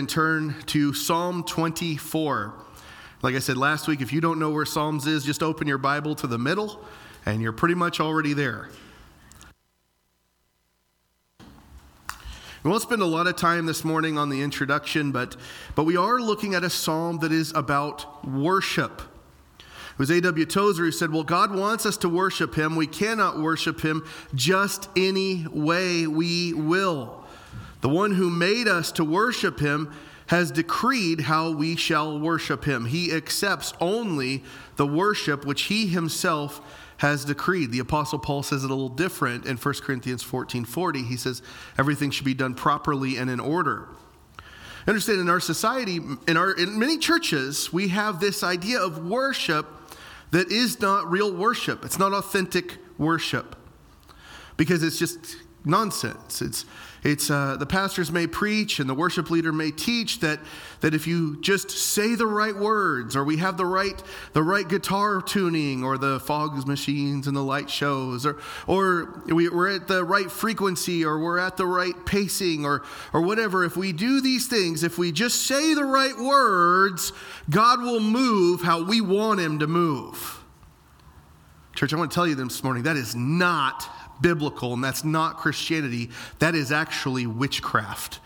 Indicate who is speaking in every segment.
Speaker 1: and turn to Psalm 24. Like I said last week, if you don't know where Psalms is, just open your Bible to the middle and you're pretty much already there. We won't spend a lot of time this morning on the introduction, but, but we are looking at a psalm that is about worship. It was A.W. Tozer who said, Well, God wants us to worship Him. We cannot worship Him just any way we will. The one who made us to worship him has decreed how we shall worship him. He accepts only the worship which he himself has decreed. The apostle Paul says it a little different in 1 Corinthians 14:40. He says everything should be done properly and in order. Understand in our society, in our in many churches, we have this idea of worship that is not real worship. It's not authentic worship. Because it's just nonsense. It's it's uh, the pastors may preach and the worship leader may teach that, that if you just say the right words or we have the right, the right guitar tuning or the fogs machines and the light shows or, or we, we're at the right frequency or we're at the right pacing or, or whatever, if we do these things, if we just say the right words, God will move how we want Him to move. Church, I want to tell you this morning that is not biblical and that's not Christianity. That is actually witchcraft.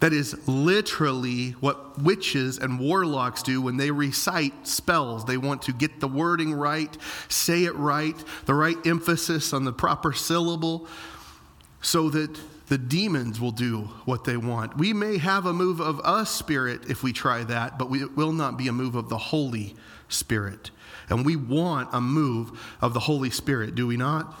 Speaker 1: That is literally what witches and warlocks do when they recite spells. They want to get the wording right, say it right, the right emphasis on the proper syllable, so that the demons will do what they want. We may have a move of a spirit if we try that, but it will not be a move of the Holy Spirit. And we want a move of the Holy Spirit, do we not?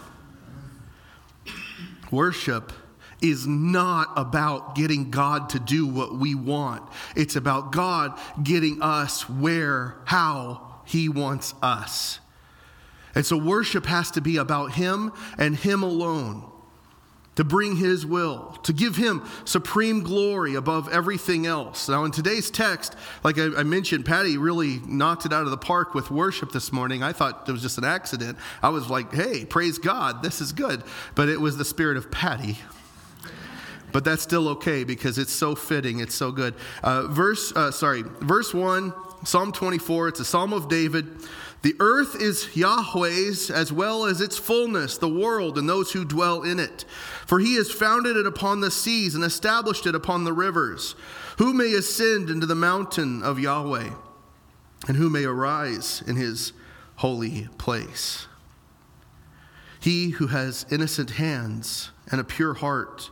Speaker 1: Worship is not about getting God to do what we want. It's about God getting us where, how He wants us. And so worship has to be about Him and Him alone to bring his will, to give him supreme glory above everything else. Now, in today's text, like I, mentioned, Patty really knocked it out of the park with worship this morning. I thought it was just an accident. I was like, hey, praise God, this is good. But it was the spirit of Patty. But that's still okay because it's so fitting, it's so good. Uh, verse, uh, sorry, verse 1, Psalm 24, it's a psalm of David. The earth is Yahweh's as well as its fullness, the world and those who dwell in it. For he has founded it upon the seas and established it upon the rivers. Who may ascend into the mountain of Yahweh? And who may arise in his holy place? He who has innocent hands and a pure heart,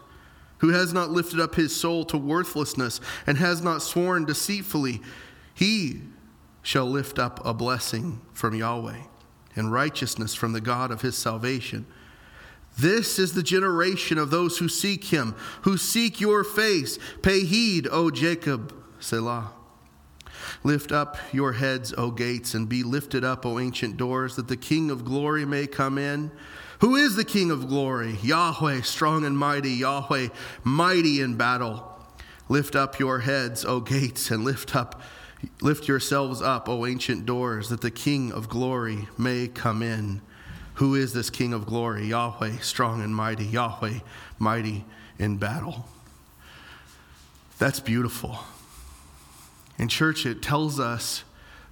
Speaker 1: who has not lifted up his soul to worthlessness and has not sworn deceitfully, he shall lift up a blessing from Yahweh and righteousness from the God of his salvation. This is the generation of those who seek him, who seek your face. Pay heed, O Jacob, Selah. Lift up your heads, O gates, and be lifted up, O ancient doors, that the King of glory may come in. Who is the King of glory? Yahweh, strong and mighty, Yahweh, mighty in battle. Lift up your heads, O gates, and lift up Lift yourselves up, O ancient doors, that the King of glory may come in. Who is this King of glory? Yahweh, strong and mighty, Yahweh, mighty in battle. That's beautiful. In church, it tells us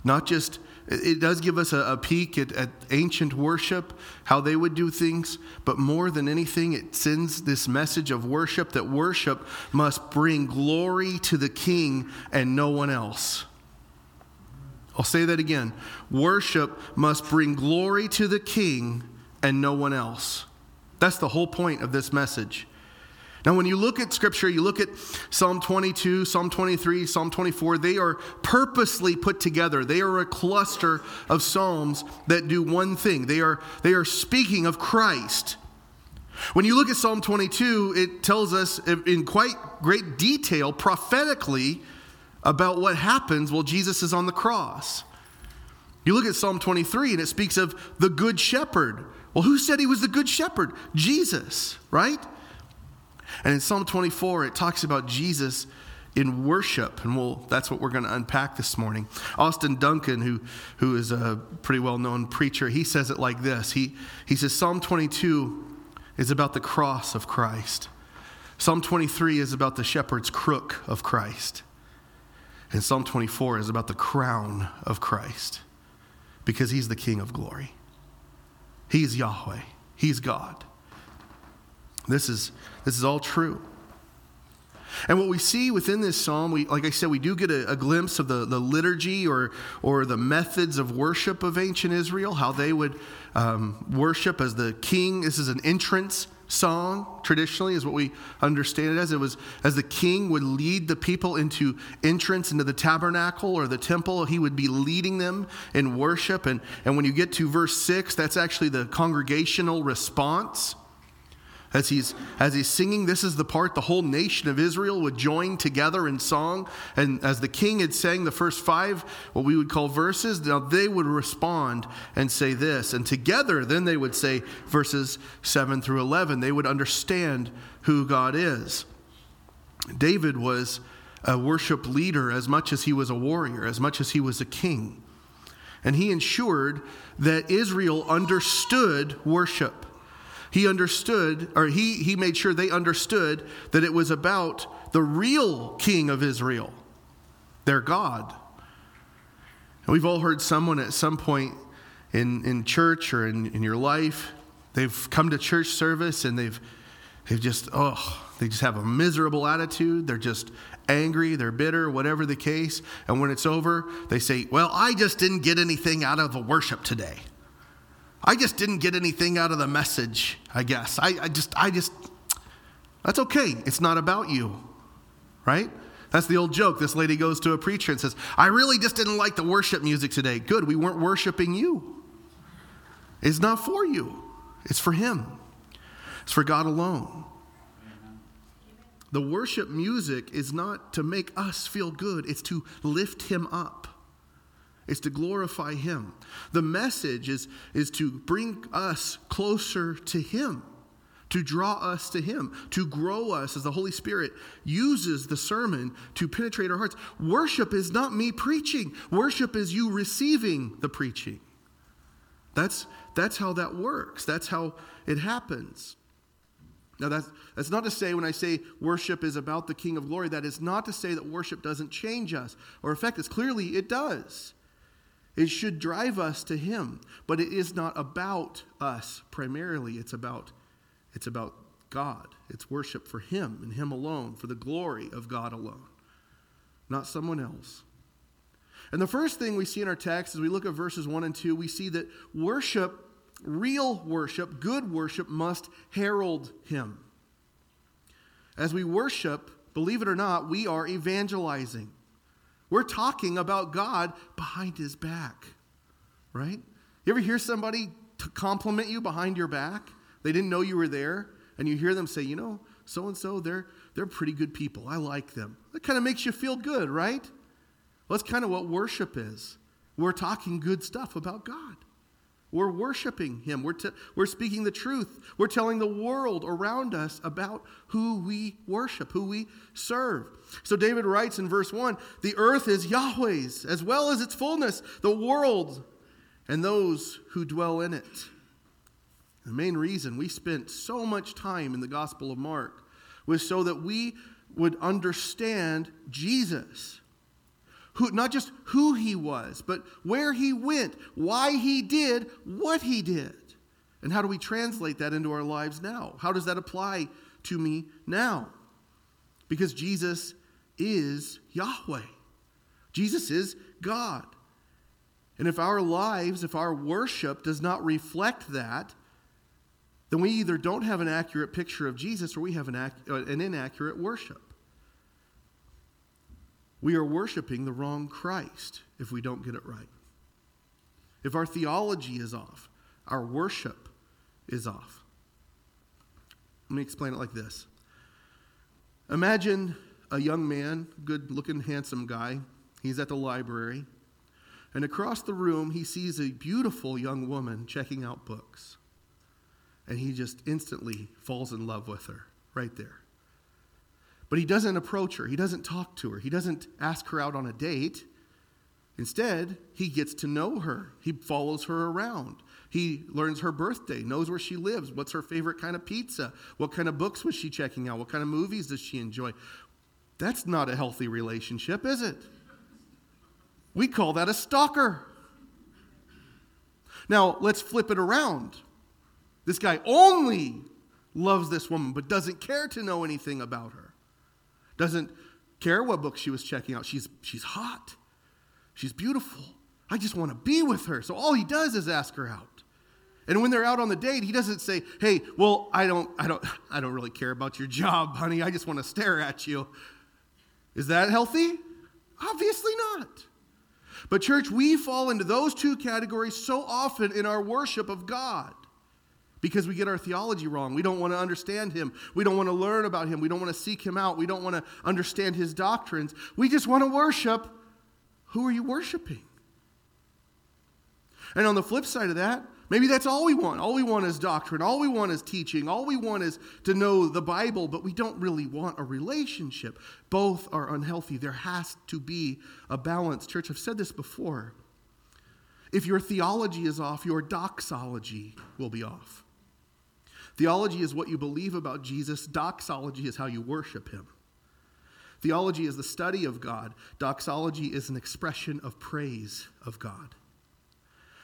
Speaker 1: not just, it does give us a, a peek at, at ancient worship, how they would do things, but more than anything, it sends this message of worship that worship must bring glory to the King and no one else. I'll say that again. Worship must bring glory to the king and no one else. That's the whole point of this message. Now, when you look at scripture, you look at Psalm 22, Psalm 23, Psalm 24, they are purposely put together. They are a cluster of psalms that do one thing. They are, they are speaking of Christ. When you look at Psalm 22, it tells us in quite great detail, prophetically, about what happens while Jesus is on the cross. You look at Psalm 23 and it speaks of the good shepherd. Well, who said he was the good shepherd? Jesus, right? And in Psalm 24, it talks about Jesus in worship, and we'll, that's what we're going to unpack this morning. Austin Duncan, who, who is a pretty well known preacher, he says it like this he, he says, Psalm 22 is about the cross of Christ, Psalm 23 is about the shepherd's crook of Christ. And Psalm 24 is about the crown of Christ because he's the King of glory. He's Yahweh, he's God. This is, this is all true. And what we see within this psalm, we, like I said, we do get a, a, glimpse of the, the liturgy or, or the methods of worship of ancient Israel, how they would um, worship as the king. This is an entrance song, traditionally, is what we understand it as. It was as the king would lead the people into entrance into the tabernacle or the temple, he would be leading them in worship. And, and when you get to verse 6, that's actually the congregational response as he's, as he's singing, this is the part the whole nation of Israel would join together in song. And as the king had sang the first five, what we would call verses, now they would respond and say this. And together, then they would say verses 7 through 11. They would understand who God is. David was a worship leader as much as he was a warrior, as much as he was a king. And he ensured that Israel understood worship. He understood, or he, he made sure they understood that it was about the real king of Israel, their God. And we've all heard someone at some point in, in church or in, in your life, they've come to church service and they've, they've just, oh, they just have a miserable attitude. They're just angry, they're bitter, whatever the case. And when it's over, they say, Well, I just didn't get anything out of the worship today. I just didn't get anything out of the message, I guess. I, I just, I just, that's okay. It's not about you, right? That's the old joke. This lady goes to a preacher and says, I really just didn't like the worship music today. Good, we weren't worshiping you. It's not for you, it's for Him, it's for God alone. The worship music is not to make us feel good, it's to lift Him up. It's to glorify Him. The message is, is to bring us closer to Him, to draw us to Him, to grow us as the Holy Spirit uses the sermon to penetrate our hearts. Worship is not me preaching, worship is you receiving the preaching. That's, that's how that works, that's how it happens. Now, that's, that's not to say when I say worship is about the King of Glory, that is not to say that worship doesn't change us or affect us. Clearly, it does. It should drive us to him, but it is not about us primarily. It's about it's about God. It's worship for him and him alone, for the glory of God alone, not someone else. And the first thing we see in our text as we look at verses 1 and 2, we see that worship, real worship, good worship must herald him. As we worship, believe it or not, we are evangelizing. We're talking about God behind his back, right? You ever hear somebody compliment you behind your back? They didn't know you were there, and you hear them say, you know, so and so, they're they're pretty good people. I like them. That kind of makes you feel good, right? Well, that's kind of what worship is. We're talking good stuff about God. We're worshiping Him. We're, t- we're speaking the truth. We're telling the world around us about who we worship, who we serve. So David writes in verse 1 The earth is Yahweh's, as well as its fullness, the world and those who dwell in it. The main reason we spent so much time in the Gospel of Mark was so that we would understand Jesus who, not just who he was, but where he went, why he did what he did. And how do we translate that into our lives now? How does that apply to me now? Because Jesus is Yahweh, Jesus is God. And if our lives, if our worship does not reflect that, then we either don't have an accurate picture of Jesus or we have an, ac- uh, an inaccurate worship. We are worshiping the wrong Christ if we don't get it right. If our theology is off, our worship is off. Let me explain it like this Imagine a young man, good looking, handsome guy. He's at the library. And across the room, he sees a beautiful young woman checking out books. And he just instantly falls in love with her right there. But he doesn't approach her, he doesn't talk to her, he doesn't ask her out on a date. Instead, he gets to know her. He follows her around. He learns her birthday, knows where she lives, what's her favorite kind of pizza, what kind of books was she checking out, what kind of movies does she enjoy. That's not a healthy relationship, is it? We call that a stalker. Now, let's flip it around. This guy only loves this woman, but doesn't care to know anything about her. Doesn't care what book she was checking out. She's, she's hot. She's beautiful. I just want to be with her. So all he does is ask her out. And when they're out on the date, he doesn't say, "Hey, well, I don't I don't I don't really care about your job, honey. I just want to stare at you." Is that healthy? Obviously not. But church, we fall into those two categories so often in our worship of God because we get our theology wrong. We don't want to understand him. We don't want to learn about him. We don't want to seek him out. We don't want to understand his doctrines. We just want to worship. Who are you worshiping? And on the flip side of that, maybe that's all we want. All we want is doctrine. All we want is teaching. All we want is to know the Bible, but we don't really want a relationship. Both are unhealthy. There has to be a balance. Church, I've said this before. If your theology is off, your doxology will be off. Theology is what you believe about Jesus, doxology is how you worship him. Theology is the study of God, doxology is an expression of praise of God.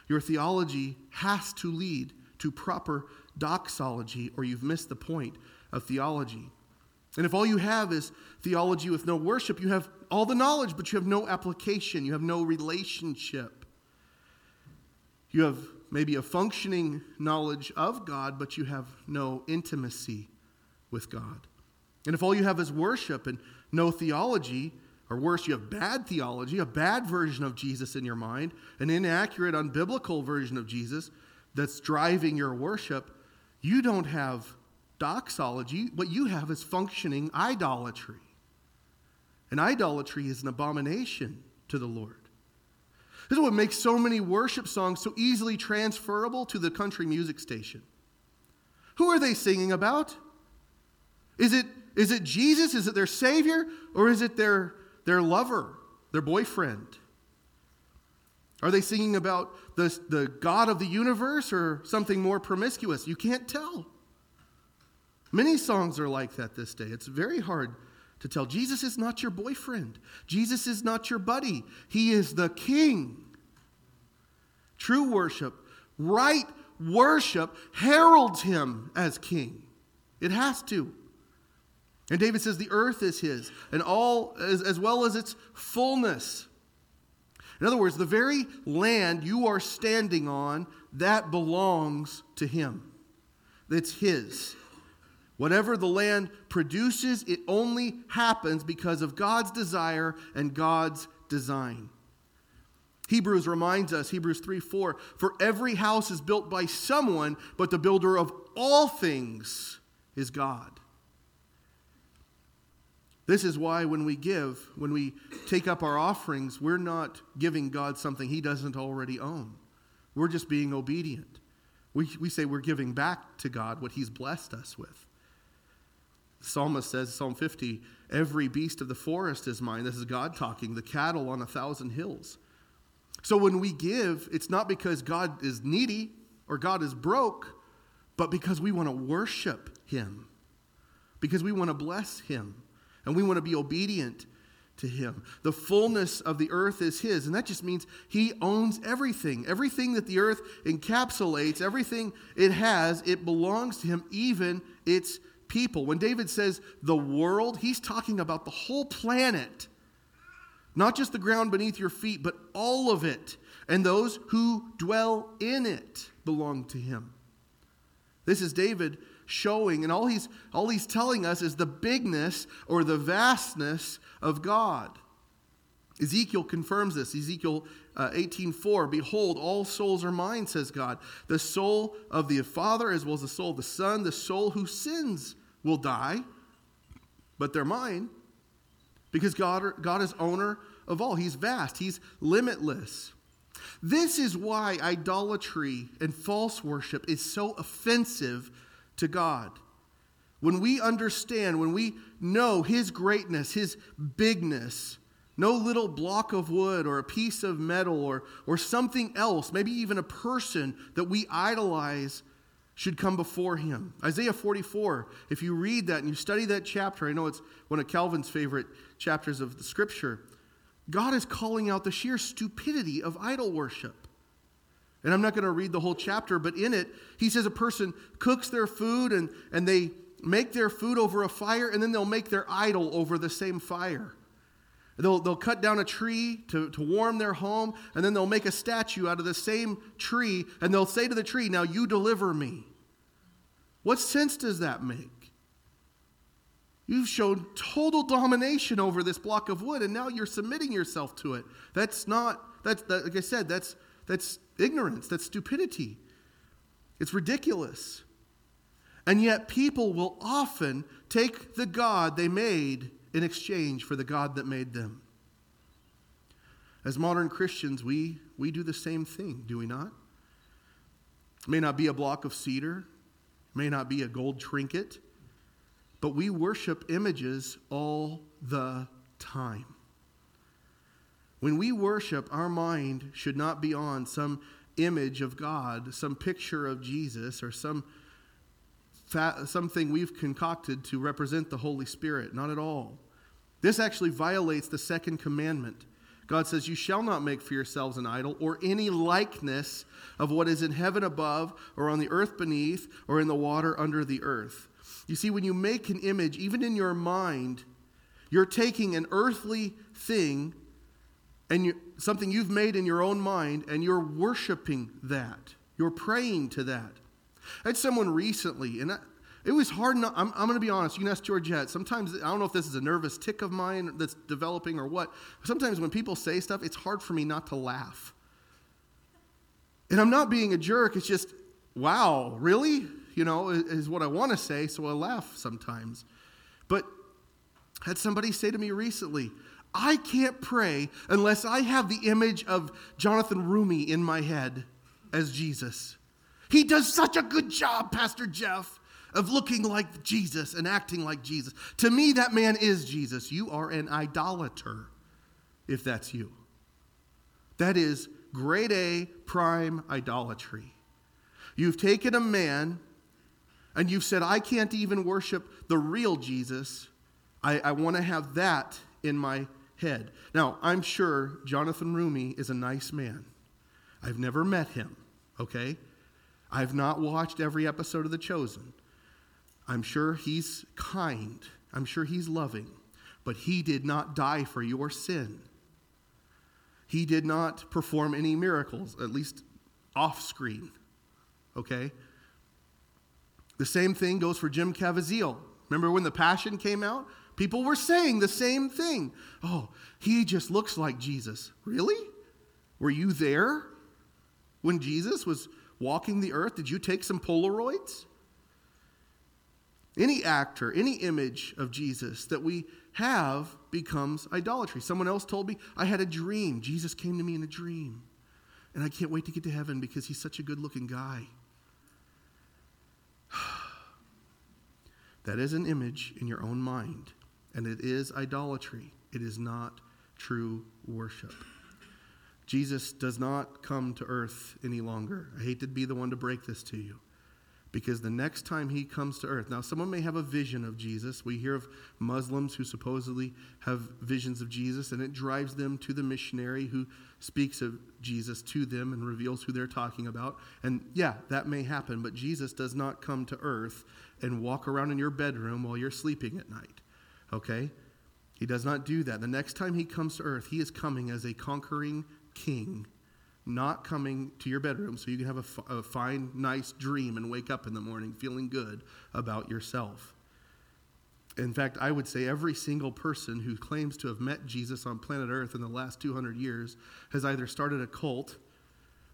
Speaker 1: Your theology has to lead to proper doxology, or you've missed the point of theology. And if all you have is theology with no worship, you have all the knowledge, but you have no application, you have no relationship. You have maybe a functioning knowledge of God, but you have no intimacy with God. And if all you have is worship and no theology, or worse, you have bad theology, a bad version of Jesus in your mind, an inaccurate, unbiblical version of Jesus that's driving your worship. You don't have doxology. What you have is functioning idolatry. And idolatry is an abomination to the Lord. This is what makes so many worship songs so easily transferable to the country music station. Who are they singing about? Is it, is it Jesus? Is it their Savior? Or is it their their lover, their boyfriend? Are they singing about the, the God of the universe or something more promiscuous? You can't tell. Many songs are like that this day. It's very hard to tell. Jesus is not your boyfriend, Jesus is not your buddy. He is the king. True worship, right worship, heralds him as king. It has to. And David says the earth is his, and all as, as well as its fullness. In other words, the very land you are standing on, that belongs to him. It's his. Whatever the land produces, it only happens because of God's desire and God's design. Hebrews reminds us, Hebrews 3 4, for every house is built by someone, but the builder of all things is God. This is why when we give, when we take up our offerings, we're not giving God something He doesn't already own. We're just being obedient. We, we say we're giving back to God what He's blessed us with. The psalmist says, Psalm 50, every beast of the forest is mine. This is God talking, the cattle on a thousand hills. So when we give, it's not because God is needy or God is broke, but because we want to worship Him, because we want to bless Him. And we want to be obedient to him. The fullness of the earth is his, and that just means he owns everything. Everything that the earth encapsulates, everything it has, it belongs to him, even its people. When David says the world, he's talking about the whole planet. Not just the ground beneath your feet, but all of it. And those who dwell in it belong to him. This is David showing, and all he's, all he's telling us is the bigness or the vastness of God. Ezekiel confirms this. Ezekiel uh, 18:4, "Behold, all souls are mine," says God. "The soul of the Father as well as the soul of the Son, the soul who sins will die, but they're mine." Because God, God is owner of all. He's vast, He's limitless. This is why idolatry and false worship is so offensive to God. When we understand, when we know His greatness, His bigness, no little block of wood or a piece of metal or, or something else, maybe even a person that we idolize, should come before Him. Isaiah 44, if you read that and you study that chapter, I know it's one of Calvin's favorite chapters of the Scripture. God is calling out the sheer stupidity of idol worship. And I'm not going to read the whole chapter, but in it, he says a person cooks their food and, and they make their food over a fire, and then they'll make their idol over the same fire. They'll, they'll cut down a tree to, to warm their home, and then they'll make a statue out of the same tree, and they'll say to the tree, Now you deliver me. What sense does that make? You've shown total domination over this block of wood, and now you're submitting yourself to it. That's not, that's, that, like I said, that's, that's ignorance, that's stupidity. It's ridiculous. And yet, people will often take the God they made in exchange for the God that made them. As modern Christians, we, we do the same thing, do we not? It may not be a block of cedar, it may not be a gold trinket, but we worship images all the time. When we worship, our mind should not be on some image of God, some picture of Jesus, or some something we've concocted to represent the Holy Spirit. Not at all. This actually violates the second commandment. God says, You shall not make for yourselves an idol or any likeness of what is in heaven above, or on the earth beneath, or in the water under the earth. You see, when you make an image, even in your mind, you're taking an earthly thing and you, something you've made in your own mind, and you're worshiping that. You're praying to that. I had someone recently, and I, it was hard. Not, I'm, I'm going to be honest. You can ask Georgette. Sometimes, I don't know if this is a nervous tic of mine that's developing or what. Sometimes when people say stuff, it's hard for me not to laugh. And I'm not being a jerk. It's just, wow, really? You know, is what I want to say, so I laugh sometimes. But had somebody say to me recently, I can't pray unless I have the image of Jonathan Roumie in my head as Jesus. He does such a good job, Pastor Jeff, of looking like Jesus and acting like Jesus. To me, that man is Jesus. You are an idolater if that's you. That is grade A prime idolatry. You've taken a man and you've said, I can't even worship the real Jesus. I, I want to have that in my head. Now, I'm sure Jonathan Roumie is a nice man. I've never met him, okay? I've not watched every episode of The Chosen. I'm sure he's kind. I'm sure he's loving. But he did not die for your sin. He did not perform any miracles, at least off screen. Okay? The same thing goes for Jim Caviezel. Remember when The Passion came out? People were saying the same thing. Oh, he just looks like Jesus. Really? Were you there when Jesus was walking the earth? Did you take some Polaroids? Any actor, any image of Jesus that we have becomes idolatry. Someone else told me, I had a dream. Jesus came to me in a dream. And I can't wait to get to heaven because he's such a good looking guy. that is an image in your own mind, and it is idolatry. It is not true worship. Jesus does not come to earth any longer. I hate to be the one to break this to you. Because the next time he comes to earth, now someone may have a vision of Jesus. We hear of Muslims who supposedly have visions of Jesus, and it drives them to the missionary who speaks of Jesus to them and reveals who they're talking about. And yeah, that may happen, but Jesus does not come to earth and walk around in your bedroom while you're sleeping at night. Okay? He does not do that. The next time he comes to earth, he is coming as a conquering king, not coming to your bedroom so you can have a, f- a fine, nice dream and wake up in the morning feeling good about yourself. In fact, I would say every single person who claims to have met Jesus on planet Earth in the last 200 years has either started a cult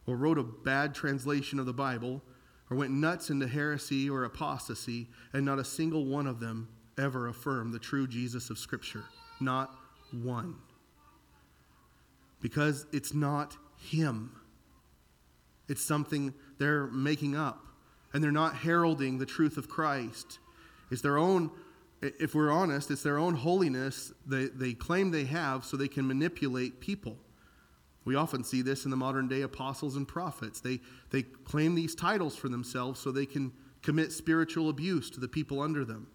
Speaker 1: or wrote a bad translation of the Bible or went nuts into heresy or apostasy, and not a single one of them ever affirmed the true Jesus of Scripture. Not one because it's not Him. It's something they're making up, and they're not heralding the truth of Christ. It's their own, if we're honest, it's their own holiness they, they claim they have so they can manipulate people. We often see this in the modern day apostles and prophets. They, they claim these titles for themselves so they can commit spiritual abuse to the people under them.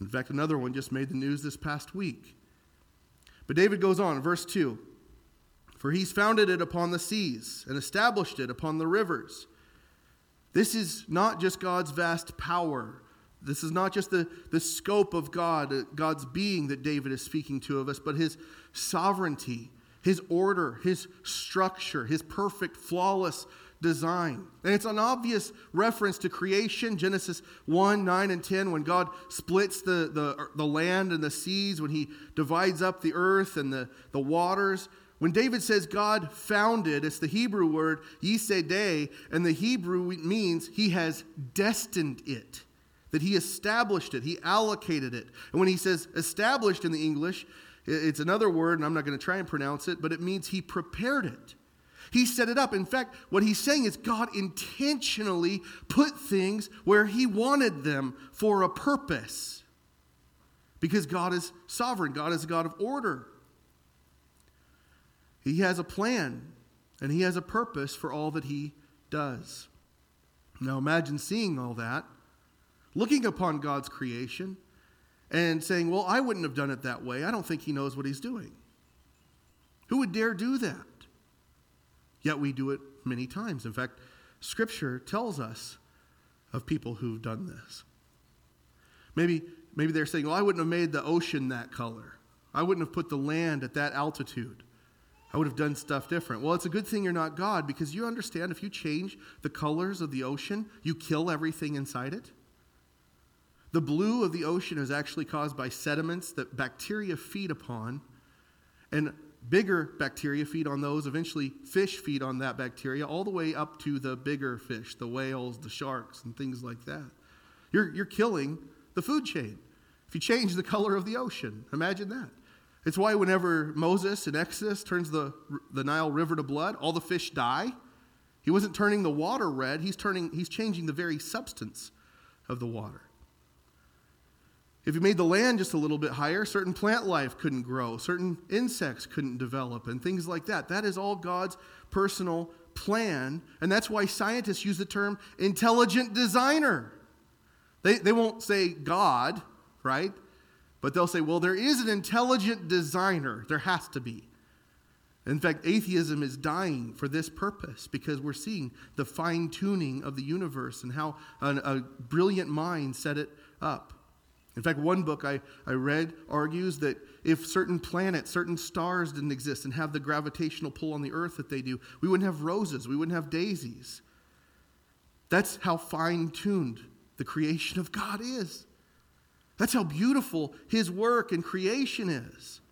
Speaker 1: In fact, another one just made the news this past week. But David goes on, verse 2 For he's founded it upon the seas and established it upon the rivers. This is not just God's vast power. This is not just the, the scope of God, uh, God's being that David is speaking to of us, but his sovereignty, his order, his structure, his perfect, flawless design. And it's an obvious reference to creation, Genesis 1, 9, and 10, when God splits the, the, the land and the seas, when he divides up the earth and the, the waters. When David says God founded, it's the Hebrew word yisedeh, and the Hebrew means he has destined it, that he established it, he allocated it. And when he says established in the English, it's another word, and I'm not going to try and pronounce it, but it means he prepared it. He set it up. In fact, what he's saying is God intentionally put things where he wanted them for a purpose. Because God is sovereign, God is a God of order. He has a plan and he has a purpose for all that he does. Now imagine seeing all that, looking upon God's creation, and saying, Well, I wouldn't have done it that way. I don't think he knows what he's doing. Who would dare do that? Yet we do it many times. In fact, Scripture tells us of people who've done this. Maybe, maybe they're saying, well, I wouldn't have made the ocean that color. I wouldn't have put the land at that altitude. I would have done stuff different. Well, it's a good thing you're not God because you understand if you change the colors of the ocean, you kill everything inside it. The blue of the ocean is actually caused by sediments that bacteria feed upon. And bigger bacteria feed on those. Eventually, fish feed on that bacteria, all the way up to the bigger fish, the whales, the sharks, and things like that. You're, you're killing the food chain. If you change the color of the ocean, imagine that. It's why whenever Moses in Exodus turns the, the Nile River to blood, all the fish die. He wasn't turning the water red, he's, turning, he's changing the very substance of the water. If you made the land just a little bit higher, certain plant life couldn't grow, certain insects couldn't develop, and things like that. That is all God's personal plan. And that's why scientists use the term intelligent designer. They, they won't say God, right? But they'll say, well, there is an intelligent designer. There has to be. In fact, atheism is dying for this purpose because we're seeing the fine tuning of the universe and how a, a brilliant mind set it up. In fact, one book I, I read argues that if certain planets, certain stars didn't exist and have the gravitational pull on the earth that they do, we wouldn't have roses, we wouldn't have daisies. That's how fine tuned the creation of God is. That's how beautiful His work and creation is.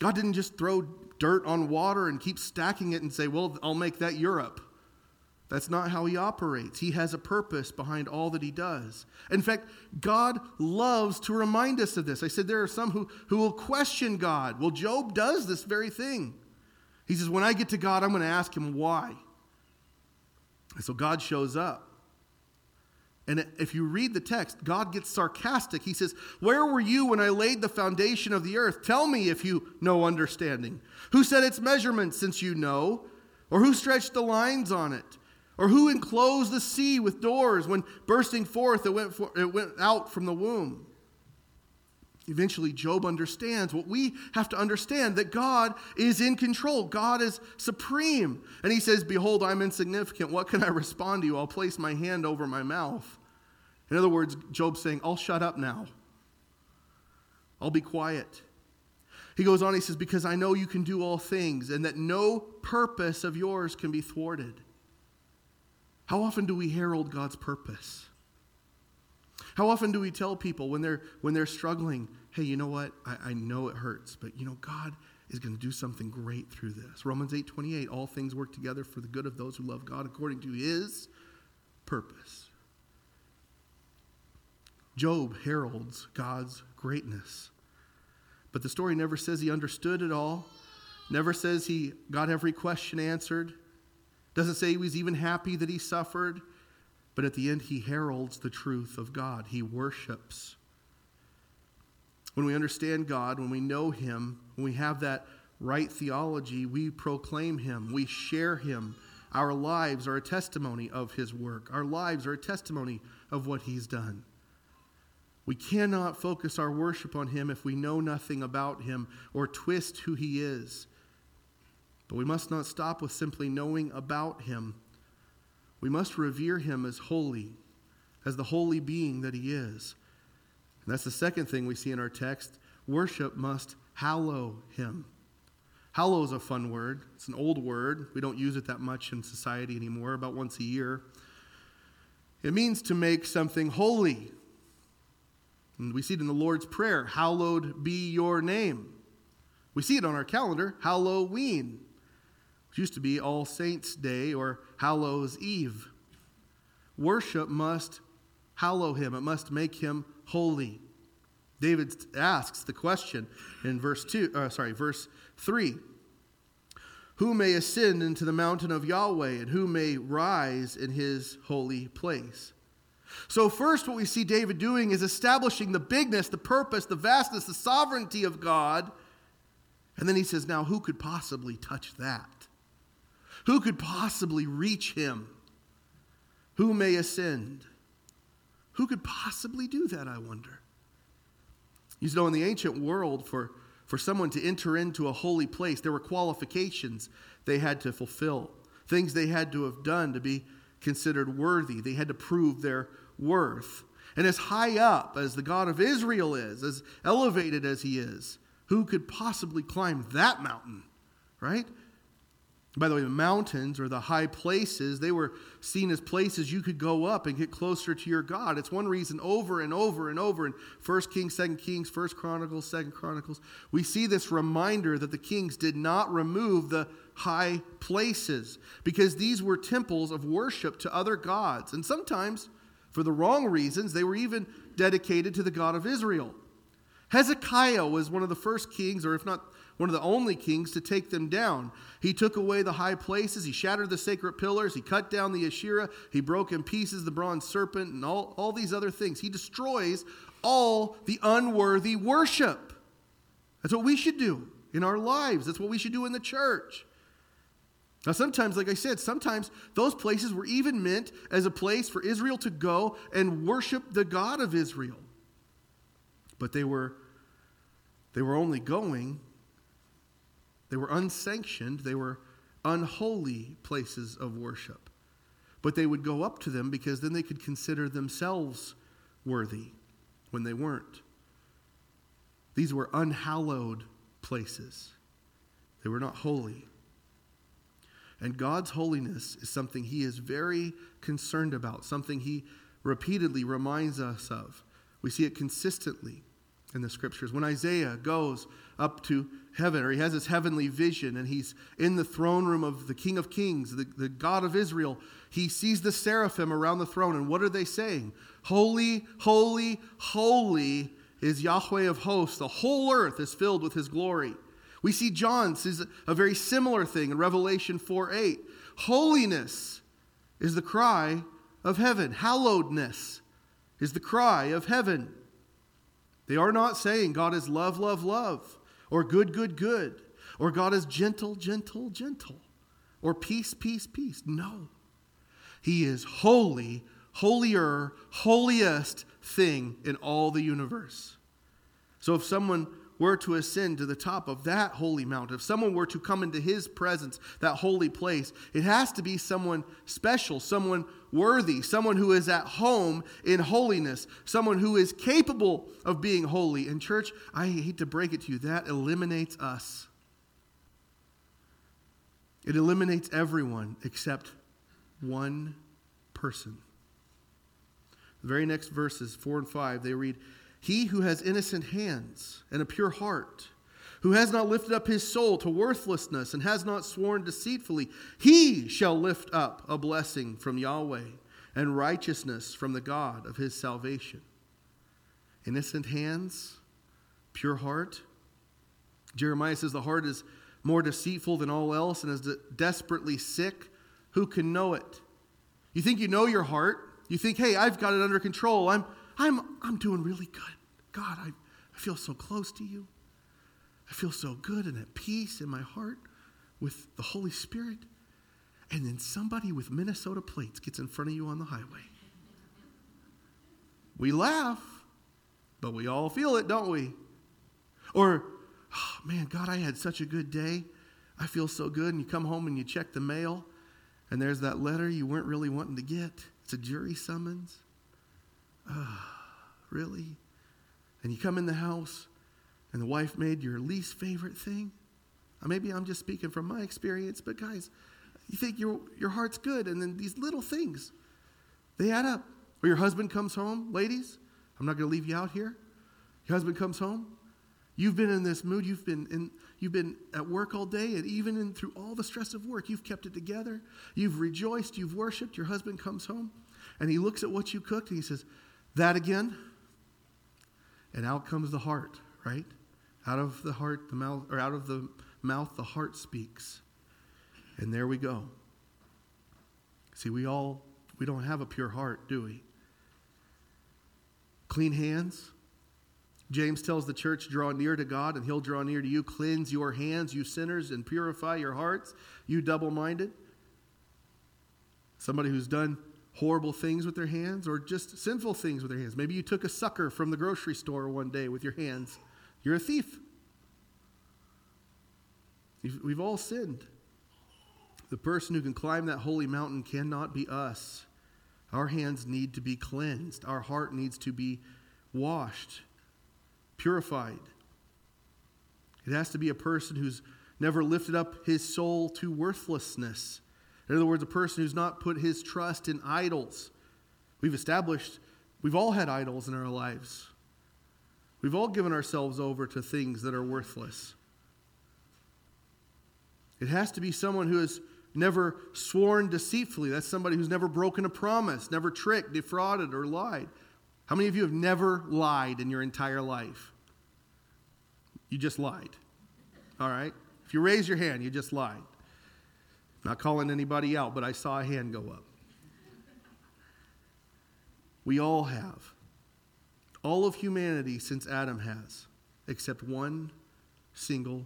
Speaker 1: God didn't just throw dirt on water and keep stacking it and say, well, I'll make that Europe. That's not how he operates. He has a purpose behind all that he does. In fact, God loves to remind us of this. I said there are some who, who will question God. Well, Job does this very thing. He says, When I get to God, I'm going to ask him why. And so God shows up. And if you read the text, God gets sarcastic. He says, Where were you when I laid the foundation of the earth? Tell me if you know understanding. Who set its measurements since you know? Or who stretched the lines on it? Or who enclosed the sea with doors when bursting forth it went, for, it went out from the womb? Eventually, Job understands what we have to understand that God is in control. God is supreme. And he says, Behold, I'm insignificant. What can I respond to you? I'll place my hand over my mouth. In other words, Job's saying, I'll shut up now. I'll be quiet. He goes on, he says, Because I know you can do all things, and that no purpose of yours can be thwarted. How often do we herald God's purpose? How often do we tell people when they're, when they're struggling, hey, you know what? I, I know it hurts, but you know, God is going to do something great through this. Romans 8 28, all things work together for the good of those who love God according to his purpose. Job heralds God's greatness. But the story never says he understood it all, never says he got every question answered. Doesn't say he was even happy that he suffered, but at the end, he heralds the truth of God. He worships. When we understand God, when we know him, when we have that right theology, we proclaim him, we share him. Our lives are a testimony of his work, our lives are a testimony of what he's done. We cannot focus our worship on him if we know nothing about him or twist who he is. But we must not stop with simply knowing about him. We must revere him as holy, as the holy being that he is. And that's the second thing we see in our text. Worship must hallow him. Hallow is a fun word. It's an old word. We don't use it that much in society anymore, about once a year. It means to make something holy. And we see it in the Lord's Prayer Hallowed be your name. We see it on our calendar, Halloween. It used to be All Saints' Day or Hallows Eve. Worship must hallow him, it must make him holy. David asks the question in verse 2, uh, sorry, verse 3. Who may ascend into the mountain of Yahweh and who may rise in his holy place? So, first, what we see David doing is establishing the bigness, the purpose, the vastness, the sovereignty of God. And then he says, Now, who could possibly touch that? Who could possibly reach him? Who may ascend? Who could possibly do that, I wonder? You know, in the ancient world, for, for someone to enter into a holy place, there were qualifications they had to fulfill, things they had to have done to be considered worthy. They had to prove their worth. And as high up as the God of Israel is, as elevated as he is, who could possibly climb that mountain, right? By the way, the mountains or the high places, they were seen as places you could go up and get closer to your God. It's one reason over and over and over in 1 Kings, 2 Kings, 1 Chronicles, 2 Chronicles, we see this reminder that the kings did not remove the high places because these were temples of worship to other gods. And sometimes, for the wrong reasons, they were even dedicated to the God of Israel. Hezekiah was one of the first kings, or if not one of the only kings to take them down. He took away the high places, he shattered the sacred pillars, he cut down the Asherah, he broke in pieces the bronze serpent, and all, all these other things. He destroys all the unworthy worship. That's what we should do in our lives, that's what we should do in the church. Now, sometimes, like I said, sometimes those places were even meant as a place for Israel to go and worship the God of Israel. But they were, they were only going they were unsanctioned, they were unholy places of worship. But they would go up to them because then they could consider themselves worthy when they weren't. These were unhallowed places, they were not holy. And God's holiness is something He is very concerned about, something He repeatedly reminds us of. We see it consistently in the scriptures. When Isaiah goes up to heaven, or he has this heavenly vision, and he's in the throne room of the King of Kings, the, the God of Israel. He sees the seraphim around the throne, and what are they saying? Holy, holy, holy is Yahweh of hosts. The whole earth is filled with his glory. We see John says a very similar thing in Revelation 4 8. Holiness is the cry of heaven, hallowedness is the cry of heaven. They are not saying God is love, love, love or good, good, good, or God is gentle, gentle, gentle, or peace, peace, peace. No. He is holy, holier, holiest thing in all the universe. So if someone were to ascend to the top of that holy mount, if someone were to come into his presence, that holy place, it has to be someone special, someone worthy, someone who is at home in holiness, someone who is capable of being holy. And, church, I hate to break it to you, that eliminates us. It eliminates everyone except one person. The very next verses, 4 and 5, they read, he who has innocent hands and a pure heart, who has not lifted up his soul to worthlessness and has not sworn deceitfully, he shall lift up a blessing from Yahweh and righteousness from the God of his salvation. Innocent hands, pure heart. Jeremiah says the heart is more deceitful than all else and is de- desperately sick. Who can know it? You think you know your heart. You think, hey, I've got it under control. I'm, I'm, I'm doing really good. God, I, I feel so close to you. I feel so good and at peace in my heart with the Holy Spirit. And then somebody with Minnesota plates gets in front of you on the highway. We laugh, but we all feel it, don't we? Or, oh, man, God, I had such a good day. I feel so good. And you come home and you check the mail, and there's that letter you weren't really wanting to get. It's a jury summons. Oh, really? And you come in the house, and the wife made your least favorite thing. Uh, maybe I'm just speaking from my experience, but guys, you think your, your heart's good, and then these little things, they add up. Or your husband comes home, ladies, I'm not going to leave you out here. Your husband comes home. You've been in this mood. You've been in, you've been at work all day, and even in, through all the stress of work, you've kept it together. You've rejoiced. You've worshipped. Your husband comes home, and he looks at what you cooked, and he says, "That again." And out comes the heart, right? Out of the heart, the mouth, or out of the mouth, the heart speaks. And there we go. See, we all we don't have a pure heart, do we? Clean hands. James tells the church, draw near to God, and he'll draw near to you. Cleanse your hands, you sinners, and purify your hearts, you double minded. Somebody who's done horrible things with their hands or just sinful things with their hands. Maybe you took a sucker from the grocery store one day with your hands. You're a thief. We've all sinned. The person who can climb that holy mountain cannot be us. Our hands need to be cleansed, our heart needs to be washed, purified. It has to be a person who's never lifted up his soul to worthlessness. In other words, a person who's not put his trust in idols. We've established, we've all had idols in our lives. We've all given ourselves over to things that are worthless. It has to be someone who has never sworn deceitfully. That's somebody who's never broken a promise, never tricked, defrauded, or lied. How many of you have never lied in your entire life? You just lied. All right? If you raise your hand, you just lied. Not calling anybody out, but I saw a hand go up. We all have. All of humanity since Adam has, except one single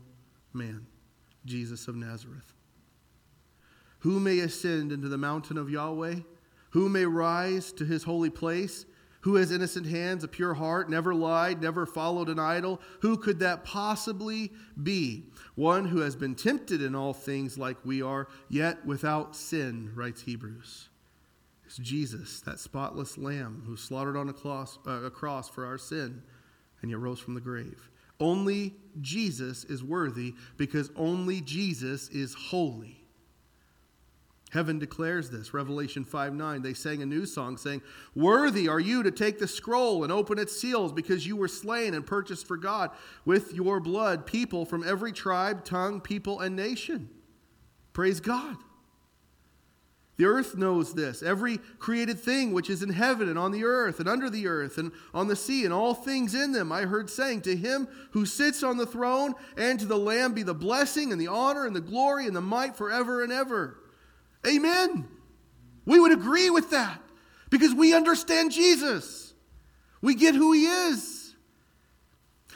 Speaker 1: man, Jesus of Nazareth. Who may ascend into the mountain of Yahweh? Who may rise to his holy place? Who has innocent hands, a pure heart, never lied, never followed an idol? Who could that possibly be? One who has been tempted in all things like we are, yet without sin, writes Hebrews. It's Jesus, that spotless lamb who slaughtered on a cross, uh, a cross for our sin and yet rose from the grave. Only Jesus is worthy because only Jesus is holy. Heaven declares this. Revelation 5 9. They sang a new song saying, Worthy are you to take the scroll and open its seals, because you were slain and purchased for God with your blood people from every tribe, tongue, people, and nation. Praise God. The earth knows this. Every created thing which is in heaven and on the earth and under the earth and on the sea and all things in them, I heard saying, To him who sits on the throne and to the Lamb be the blessing and the honor and the glory and the might forever and ever. Amen. We would agree with that because we understand Jesus. We get who he is.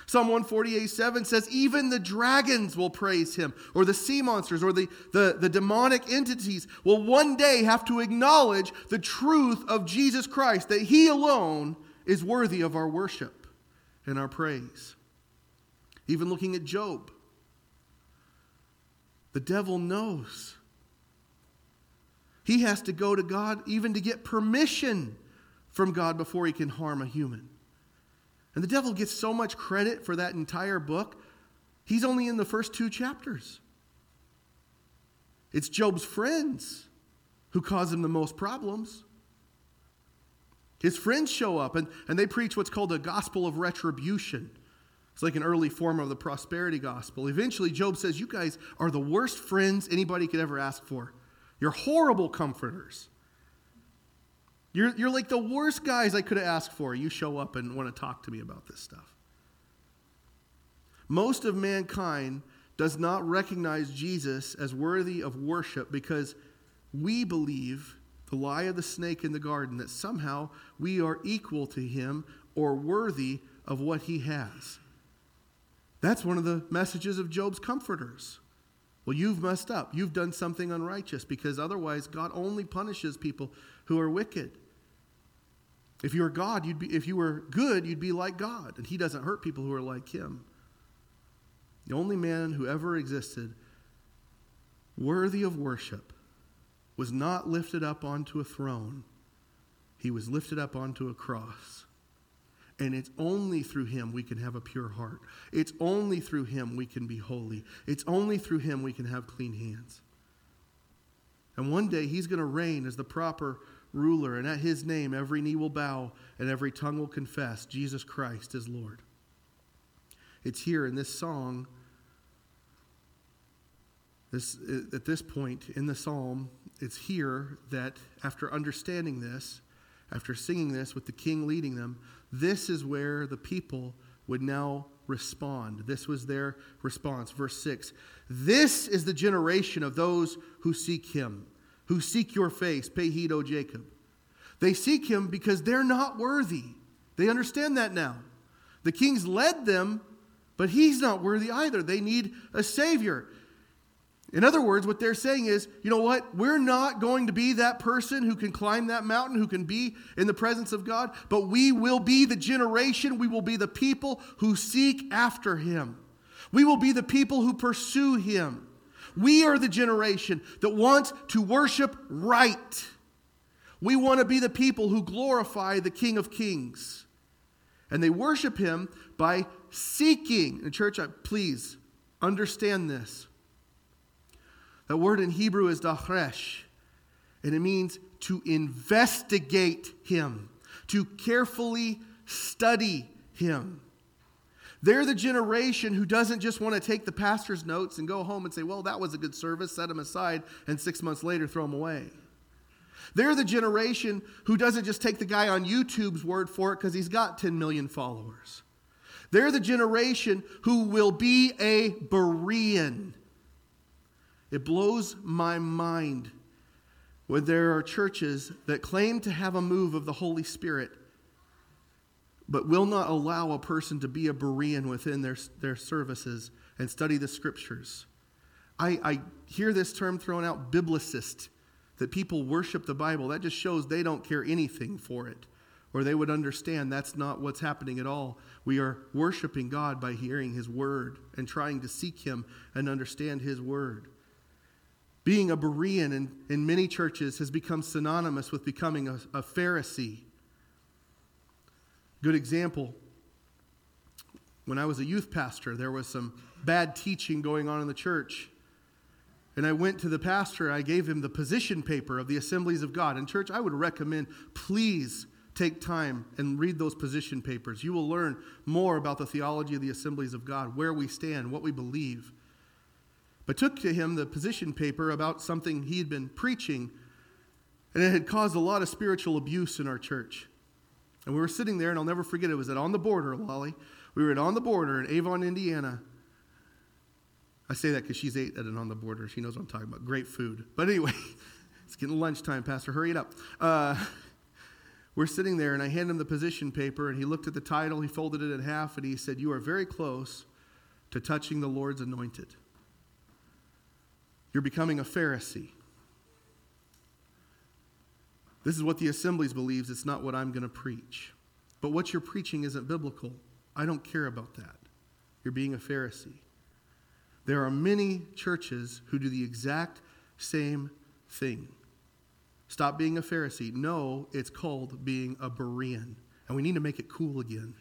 Speaker 1: Psalm 148 7 says, Even the dragons will praise him, or the sea monsters, or the, the, the demonic entities will one day have to acknowledge the truth of Jesus Christ, that he alone is worthy of our worship and our praise. Even looking at Job, the devil knows he has to go to God even to get permission from God before he can harm a human. And the devil gets so much credit for that entire book. He's only in the first two chapters. It's Job's friends who cause him the most problems. His friends show up and, and they preach what's called a gospel of retribution. It's like an early form of the prosperity gospel. Eventually, Job says, You guys are the worst friends anybody could ever ask for. You're horrible comforters. You're, you're like the worst guys I could have asked for. You show up and want to talk to me about this stuff. Most of mankind does not recognize Jesus as worthy of worship because we believe the lie of the snake in the garden that somehow we are equal to him or worthy of what he has. That's one of the messages of Job's comforters. Well, you've messed up. You've done something unrighteous because otherwise God only punishes people who are wicked. If you were God, you'd be, if you were good, you'd be like God. And he doesn't hurt people who are like him. The only man who ever existed worthy of worship was not lifted up onto a throne, he was lifted up onto a cross. And it's only through him we can have a pure heart. It's only through him we can be holy. It's only through him we can have clean hands. And one day he's going to reign as the proper ruler, and at his name every knee will bow and every tongue will confess Jesus Christ is Lord. It's here in this song, this, at this point in the psalm, it's here that after understanding this, after singing this with the king leading them, this is where the people would now respond. This was their response. Verse 6 This is the generation of those who seek him, who seek your face. Pay heed, O Jacob. They seek him because they're not worthy. They understand that now. The king's led them, but he's not worthy either. They need a savior. In other words, what they're saying is, you know what? We're not going to be that person who can climb that mountain, who can be in the presence of God, but we will be the generation, we will be the people who seek after him. We will be the people who pursue him. We are the generation that wants to worship right. We want to be the people who glorify the King of Kings. And they worship him by seeking. And, church, please understand this. That word in Hebrew is dachresh, and it means to investigate him, to carefully study him. They're the generation who doesn't just want to take the pastor's notes and go home and say, well, that was a good service, set them aside, and six months later throw them away. They're the generation who doesn't just take the guy on YouTube's word for it because he's got 10 million followers. They're the generation who will be a Berean. It blows my mind when there are churches that claim to have a move of the Holy Spirit, but will not allow a person to be a Berean within their, their services and study the scriptures. I, I hear this term thrown out, biblicist that people worship the Bible, that just shows they don't care anything for it. Or they would understand that's not what's happening at all. We are worshiping God by hearing His Word and trying to seek Him and understand His Word. Being a Berean in, in many churches has become synonymous with becoming a, a Pharisee. Good example. When I was a youth pastor, there was some bad teaching going on in the church. And I went to the pastor, I gave him the position paper of the Assemblies of God. And, church, I would recommend please take time and read those position papers. You will learn more about the theology of the Assemblies of God, where we stand, what we believe. But took to him the position paper about something he had been preaching, and it had caused a lot of spiritual abuse in our church. And we were sitting there, and I'll never forget it was at On the Border, Lolly. We were at On the Border in Avon, Indiana. I say that because she's ate at it on the border. She knows what I'm talking about. Great food. But anyway, it's getting lunchtime, Pastor. Hurry it up. Uh, we're sitting there, and I hand him the position paper, and he looked at the title. He folded it in half, and he said, You are very close to touching the Lord's anointed. You're becoming a Pharisee. This is what the assemblies believes. It's not what I'm going to preach. But what you're preaching isn't biblical. I don't care about that. You're being a Pharisee. There are many churches who do the exact same thing. Stop being a Pharisee. No, it's called being a Berean. And we need to make it cool again.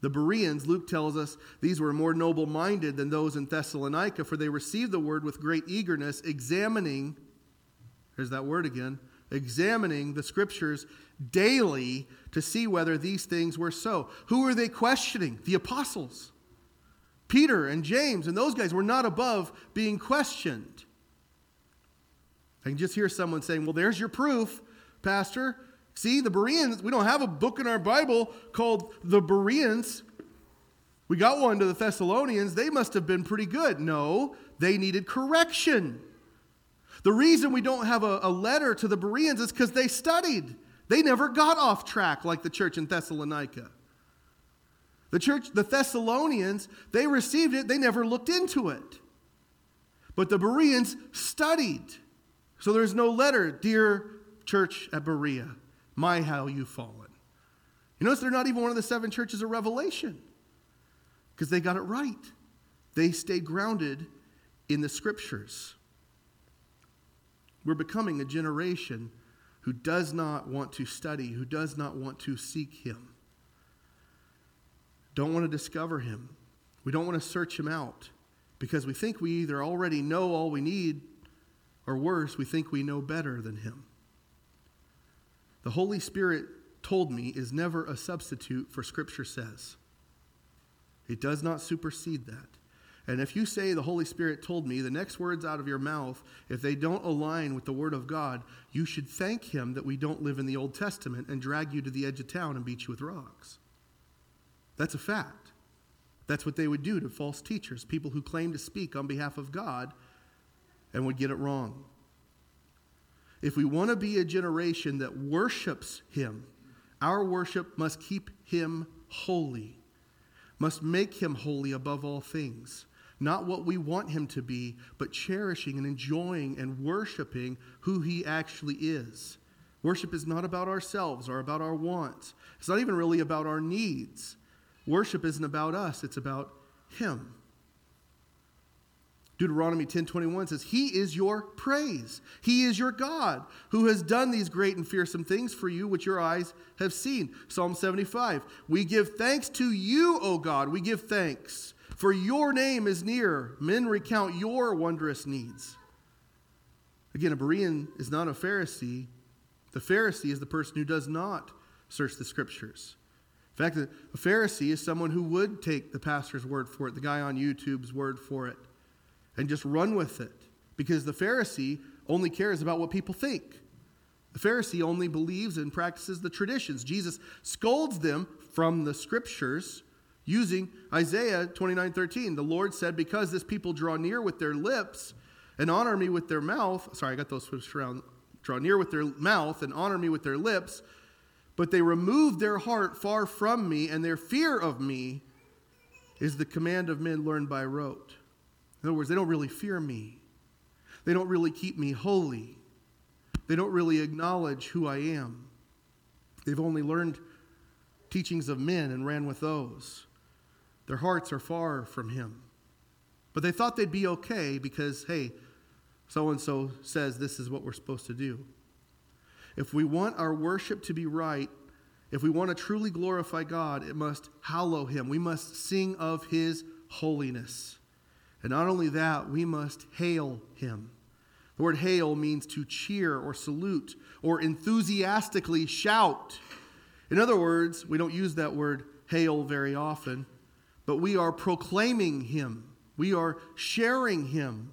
Speaker 1: The Bereans, Luke tells us, these were more noble minded than those in Thessalonica, for they received the word with great eagerness, examining, there's that word again, examining the scriptures daily to see whether these things were so. Who are they questioning? The apostles. Peter and James and those guys were not above being questioned. I can just hear someone saying, Well, there's your proof, Pastor. See, the Bereans, we don't have a book in our Bible called the Bereans. We got one to the Thessalonians. They must have been pretty good. No, they needed correction. The reason we don't have a, a letter to the Bereans is because they studied. They never got off track like the church in Thessalonica. The church, the Thessalonians, they received it, they never looked into it. But the Bereans studied. So there's no letter, dear church at Berea. My, how you've fallen. You notice they're not even one of the seven churches of Revelation because they got it right. They stay grounded in the scriptures. We're becoming a generation who does not want to study, who does not want to seek Him, don't want to discover Him. We don't want to search Him out because we think we either already know all we need or worse, we think we know better than Him. The Holy Spirit told me is never a substitute for Scripture says. It does not supersede that. And if you say the Holy Spirit told me, the next words out of your mouth, if they don't align with the Word of God, you should thank Him that we don't live in the Old Testament and drag you to the edge of town and beat you with rocks. That's a fact. That's what they would do to false teachers, people who claim to speak on behalf of God and would get it wrong. If we want to be a generation that worships Him, our worship must keep Him holy, must make Him holy above all things not what we want him to be, but cherishing and enjoying and worshiping who he actually is. Worship is not about ourselves or about our wants. It's not even really about our needs. Worship isn't about us, it's about him. Deuteronomy 10:21 says, "He is your praise. He is your God, who has done these great and fearsome things for you which your eyes have seen." Psalm 75, "We give thanks to you, O God. We give thanks for your name is near. Men recount your wondrous needs. Again, a Berean is not a Pharisee. The Pharisee is the person who does not search the scriptures. In fact, a Pharisee is someone who would take the pastor's word for it, the guy on YouTube's word for it, and just run with it. Because the Pharisee only cares about what people think. The Pharisee only believes and practices the traditions. Jesus scolds them from the scriptures using Isaiah 29 13. The Lord said, Because this people draw near with their lips and honor me with their mouth. Sorry, I got those switched around. Draw near with their mouth and honor me with their lips, but they remove their heart far from me, and their fear of me is the command of men learned by rote. In other words, they don't really fear me, they don't really keep me holy, they don't really acknowledge who I am. They've only learned teachings of men and ran with those. Their hearts are far from Him. But they thought they'd be okay because, hey, so and so says this is what we're supposed to do. If we want our worship to be right, if we want to truly glorify God, it must hallow Him. We must sing of His holiness. And not only that, we must hail Him. The word hail means to cheer or salute or enthusiastically shout. In other words, we don't use that word hail very often but we are proclaiming him. We are sharing him.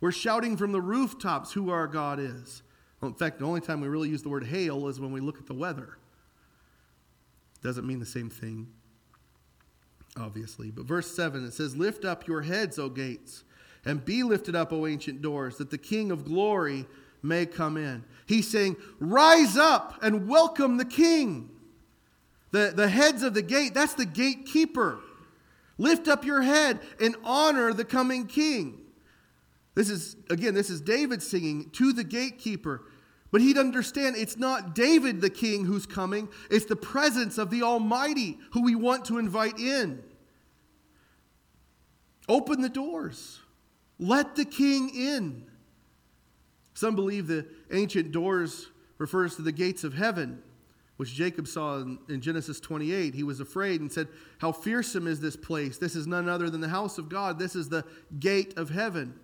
Speaker 1: We're shouting from the rooftops who our God is. Well, in fact, the only time we really use the word hail is when we look at the weather. Doesn't mean the same thing, obviously. But verse 7, it says, Lift up your heads, O gates, and be lifted up, O ancient doors, that the King of glory may come in. He's saying, Rise up and welcome the King. The, the heads of the gate, that's the gatekeeper. Lift up your head and honor the coming king. This is, again, this is David singing to the gatekeeper. But he'd understand it's not David the king who's coming, it's the presence of the Almighty who we want to invite in. Open the doors, let the king in. Some believe the ancient doors refers to the gates of heaven which Jacob saw in, in, Genesis 28. He was afraid and said, How fearsome is this place? This is none other than the house of God. This is the gate of heaven.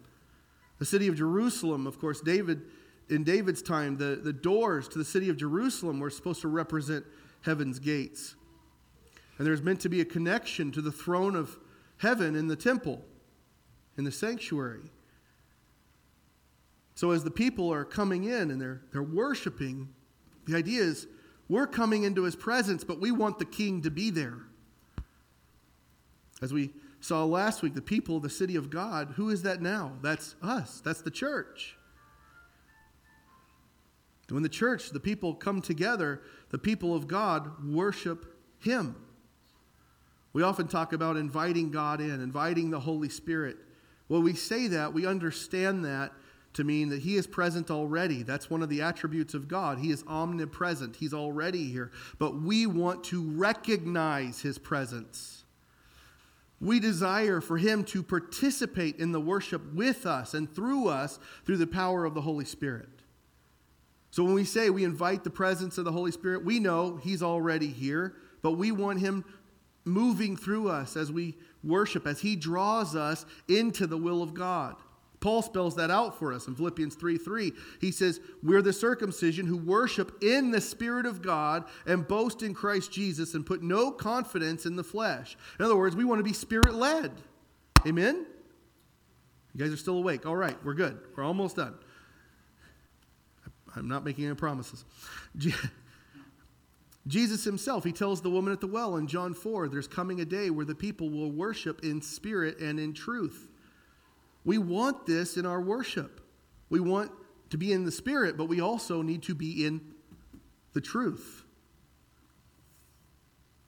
Speaker 1: The city of Jerusalem, of course, David, in David's time, the, the doors to the city of Jerusalem were supposed to represent heaven's gates. And there's meant to be a connection to the throne of heaven in the temple, in the sanctuary. So as the people are coming in and they're, they're worshiping, the idea is we're coming into his presence, but we want the king to be there. As we saw last week, the people the city of God, who is that now? That's us, that's the church. When the church, the people come together, the people of God worship him. We often talk about inviting God in, inviting the Holy Spirit. When we say that, we understand that to mean that he is present already. That's one of the attributes of God. He is omnipresent, he's already here. But we want to recognize his presence. We desire for him to participate in the worship with us and through us through the power of the Holy Spirit. So when we say we invite the presence of the Holy Spirit, we know he's already here, but we want him moving through us as we worship, as he draws us into the will of God. Paul spells that out for us in Philippians 3 3. He says, We're the circumcision who worship in the Spirit of God and boast in Christ Jesus and put no confidence in the flesh. In other words, we want to be spirit led. Amen? You guys are still awake. All right, we're good. We're almost done. I'm not making any promises. Jesus himself, he tells the woman at the well in John 4 there's coming a day where the people will worship in spirit and in truth. We want this in our worship. We want to be in the Spirit, but we also need to be in the truth.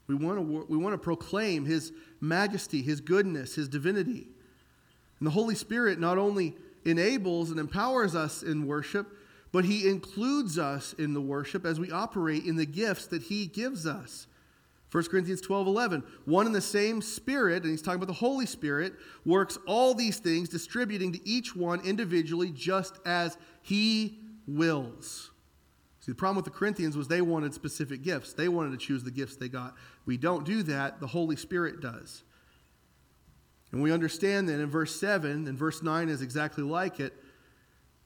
Speaker 1: We want to, we want to proclaim His majesty, His goodness, His divinity. And the Holy Spirit not only enables and empowers us in worship, but He includes us in the worship as we operate in the gifts that He gives us. 1 Corinthians 12 11. One and the same Spirit, and he's talking about the Holy Spirit, works all these things, distributing to each one individually just as he wills. See, the problem with the Corinthians was they wanted specific gifts. They wanted to choose the gifts they got. We don't do that, the Holy Spirit does. And we understand that in verse 7, and verse 9 is exactly like it.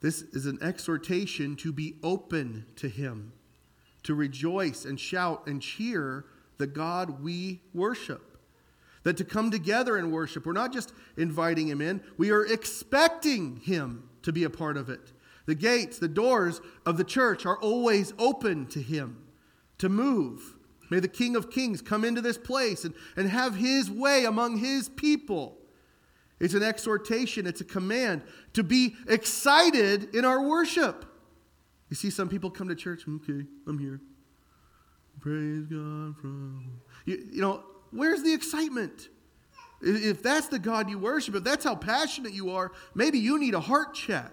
Speaker 1: This is an exhortation to be open to Him, to rejoice and shout and cheer the God we worship. That to come together and worship, we're not just inviting him in, we are expecting him to be a part of it. The gates, the doors of the church are always open to him to move. May the King of Kings come into this place and, and have his way among his people. It's an exhortation, it's a command to be excited in our worship. You see, some people come to church, okay, I'm here. Praise God from. You, you know, where's the excitement? If that's the God you worship, if that's how passionate you are, maybe you need a heart check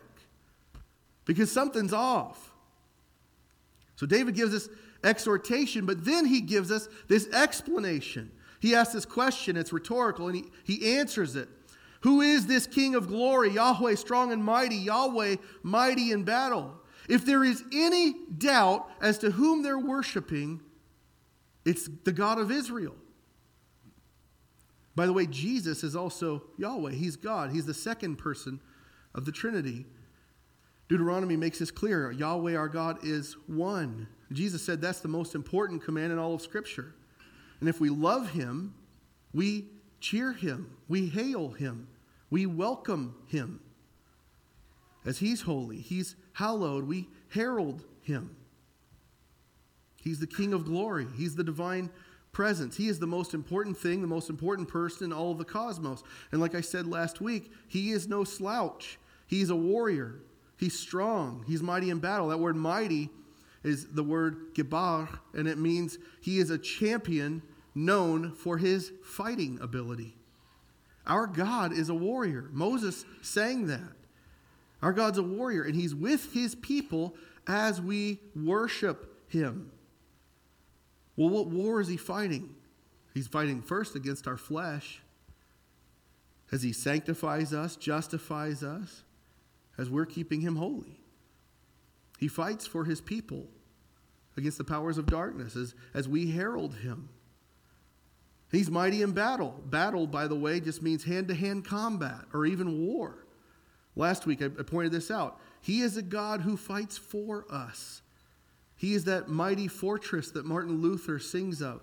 Speaker 1: because something's off. So David gives us exhortation, but then he gives us this explanation. He asks this question, it's rhetorical, and he, he answers it. Who is this King of glory? Yahweh, strong and mighty, Yahweh, mighty in battle. If there is any doubt as to whom they're worshiping, it's the God of Israel. By the way, Jesus is also Yahweh. He's God. He's the second person of the Trinity. Deuteronomy makes this clear Yahweh our God is one. Jesus said that's the most important command in all of Scripture. And if we love Him, we cheer Him, we hail Him, we welcome Him. As He's holy, He's hallowed, we herald Him. He's the King of glory. He's the divine presence. He is the most important thing, the most important person in all of the cosmos. And like I said last week, he is no slouch. He's a warrior. He's strong. He's mighty in battle. That word mighty is the word gebar, and it means he is a champion known for his fighting ability. Our God is a warrior. Moses sang that. Our God's a warrior, and he's with his people as we worship him. Well, what war is he fighting? He's fighting first against our flesh as he sanctifies us, justifies us, as we're keeping him holy. He fights for his people against the powers of darkness as, as we herald him. He's mighty in battle. Battle, by the way, just means hand to hand combat or even war. Last week I pointed this out. He is a God who fights for us. He is that mighty fortress that Martin Luther sings of.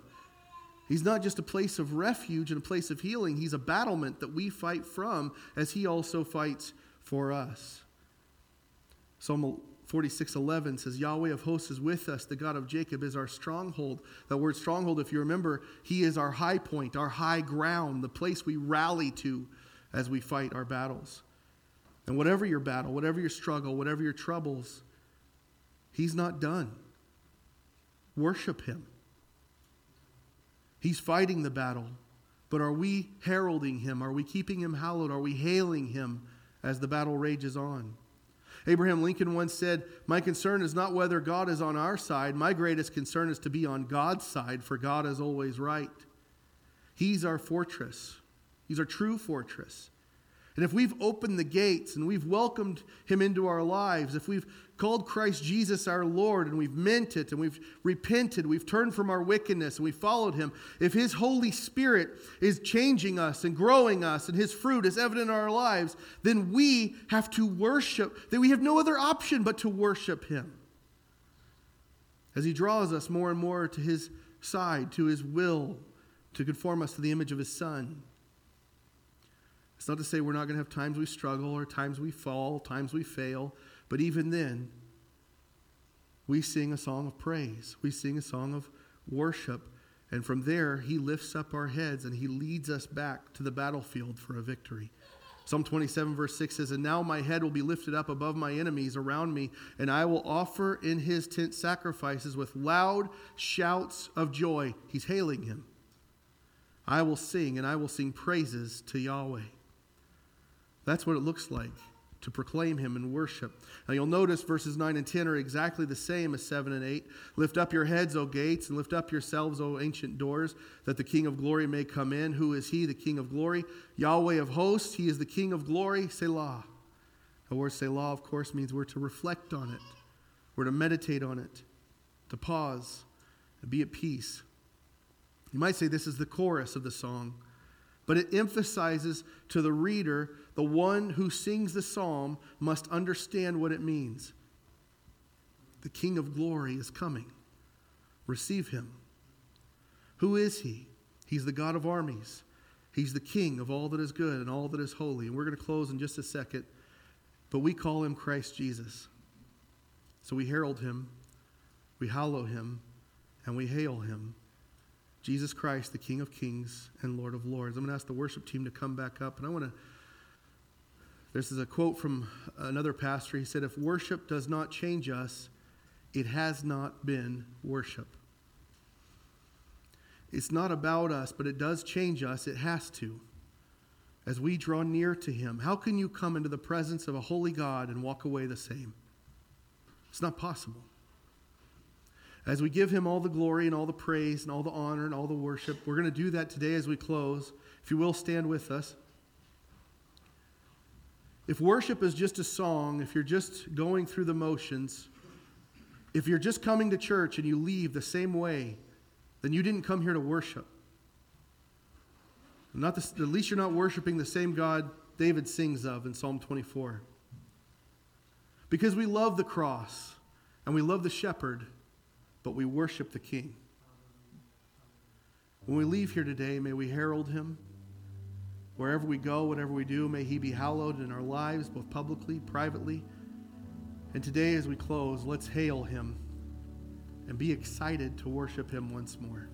Speaker 1: He's not just a place of refuge and a place of healing, he's a battlement that we fight from as he also fights for us. Psalm 46:11 says Yahweh of hosts is with us the God of Jacob is our stronghold. That word stronghold if you remember he is our high point, our high ground, the place we rally to as we fight our battles. And whatever your battle, whatever your struggle, whatever your troubles, he's not done worship him. He's fighting the battle, but are we heralding him? Are we keeping him hallowed? Are we hailing him as the battle rages on? Abraham Lincoln once said, My concern is not whether God is on our side. My greatest concern is to be on God's side, for God is always right. He's our fortress, He's our true fortress. And if we've opened the gates and we've welcomed him into our lives, if we've called Christ Jesus our Lord and we've meant it and we've repented, we've turned from our wickedness and we followed him, if his Holy Spirit is changing us and growing us and his fruit is evident in our lives, then we have to worship, that we have no other option but to worship him. As he draws us more and more to his side, to his will, to conform us to the image of his Son. It's not to say we're not going to have times we struggle or times we fall, times we fail, but even then, we sing a song of praise. We sing a song of worship. And from there, he lifts up our heads and he leads us back to the battlefield for a victory. Psalm 27, verse 6 says, And now my head will be lifted up above my enemies around me, and I will offer in his tent sacrifices with loud shouts of joy. He's hailing him. I will sing, and I will sing praises to Yahweh. That's what it looks like to proclaim him in worship. Now you'll notice verses 9 and 10 are exactly the same as 7 and 8. Lift up your heads, O gates, and lift up yourselves, O ancient doors, that the King of glory may come in. Who is he, the King of glory? Yahweh of hosts, he is the King of glory. Selah. The word Selah, of course, means we're to reflect on it, we're to meditate on it, to pause, and be at peace. You might say this is the chorus of the song but it emphasizes to the reader the one who sings the psalm must understand what it means. The King of glory is coming. Receive him. Who is he? He's the God of armies. He's the King of all that is good and all that is holy. And we're going to close in just a second. But we call him Christ Jesus. So we herald him, we hallow him, and we hail him. Jesus Christ, the King of Kings and Lord of Lords. I'm going to ask the worship team to come back up, and I want to. This is a quote from another pastor. He said, If worship does not change us, it has not been worship. It's not about us, but it does change us. It has to. As we draw near to Him, how can you come into the presence of a holy God and walk away the same? It's not possible. As we give him all the glory and all the praise and all the honor and all the worship, we're going to do that today as we close. If you will, stand with us. If worship is just a song, if you're just going through the motions, if you're just coming to church and you leave the same way, then you didn't come here to worship. Not at least you're not worshiping the same God David sings of in Psalm 24. Because we love the cross and we love the shepherd but we worship the King. When we leave here today, may we herald him. Wherever we go, whatever we do, may He be hallowed in our lives, both publicly, privately. And today, as we close, let's hail Him and be excited to worship Him once more.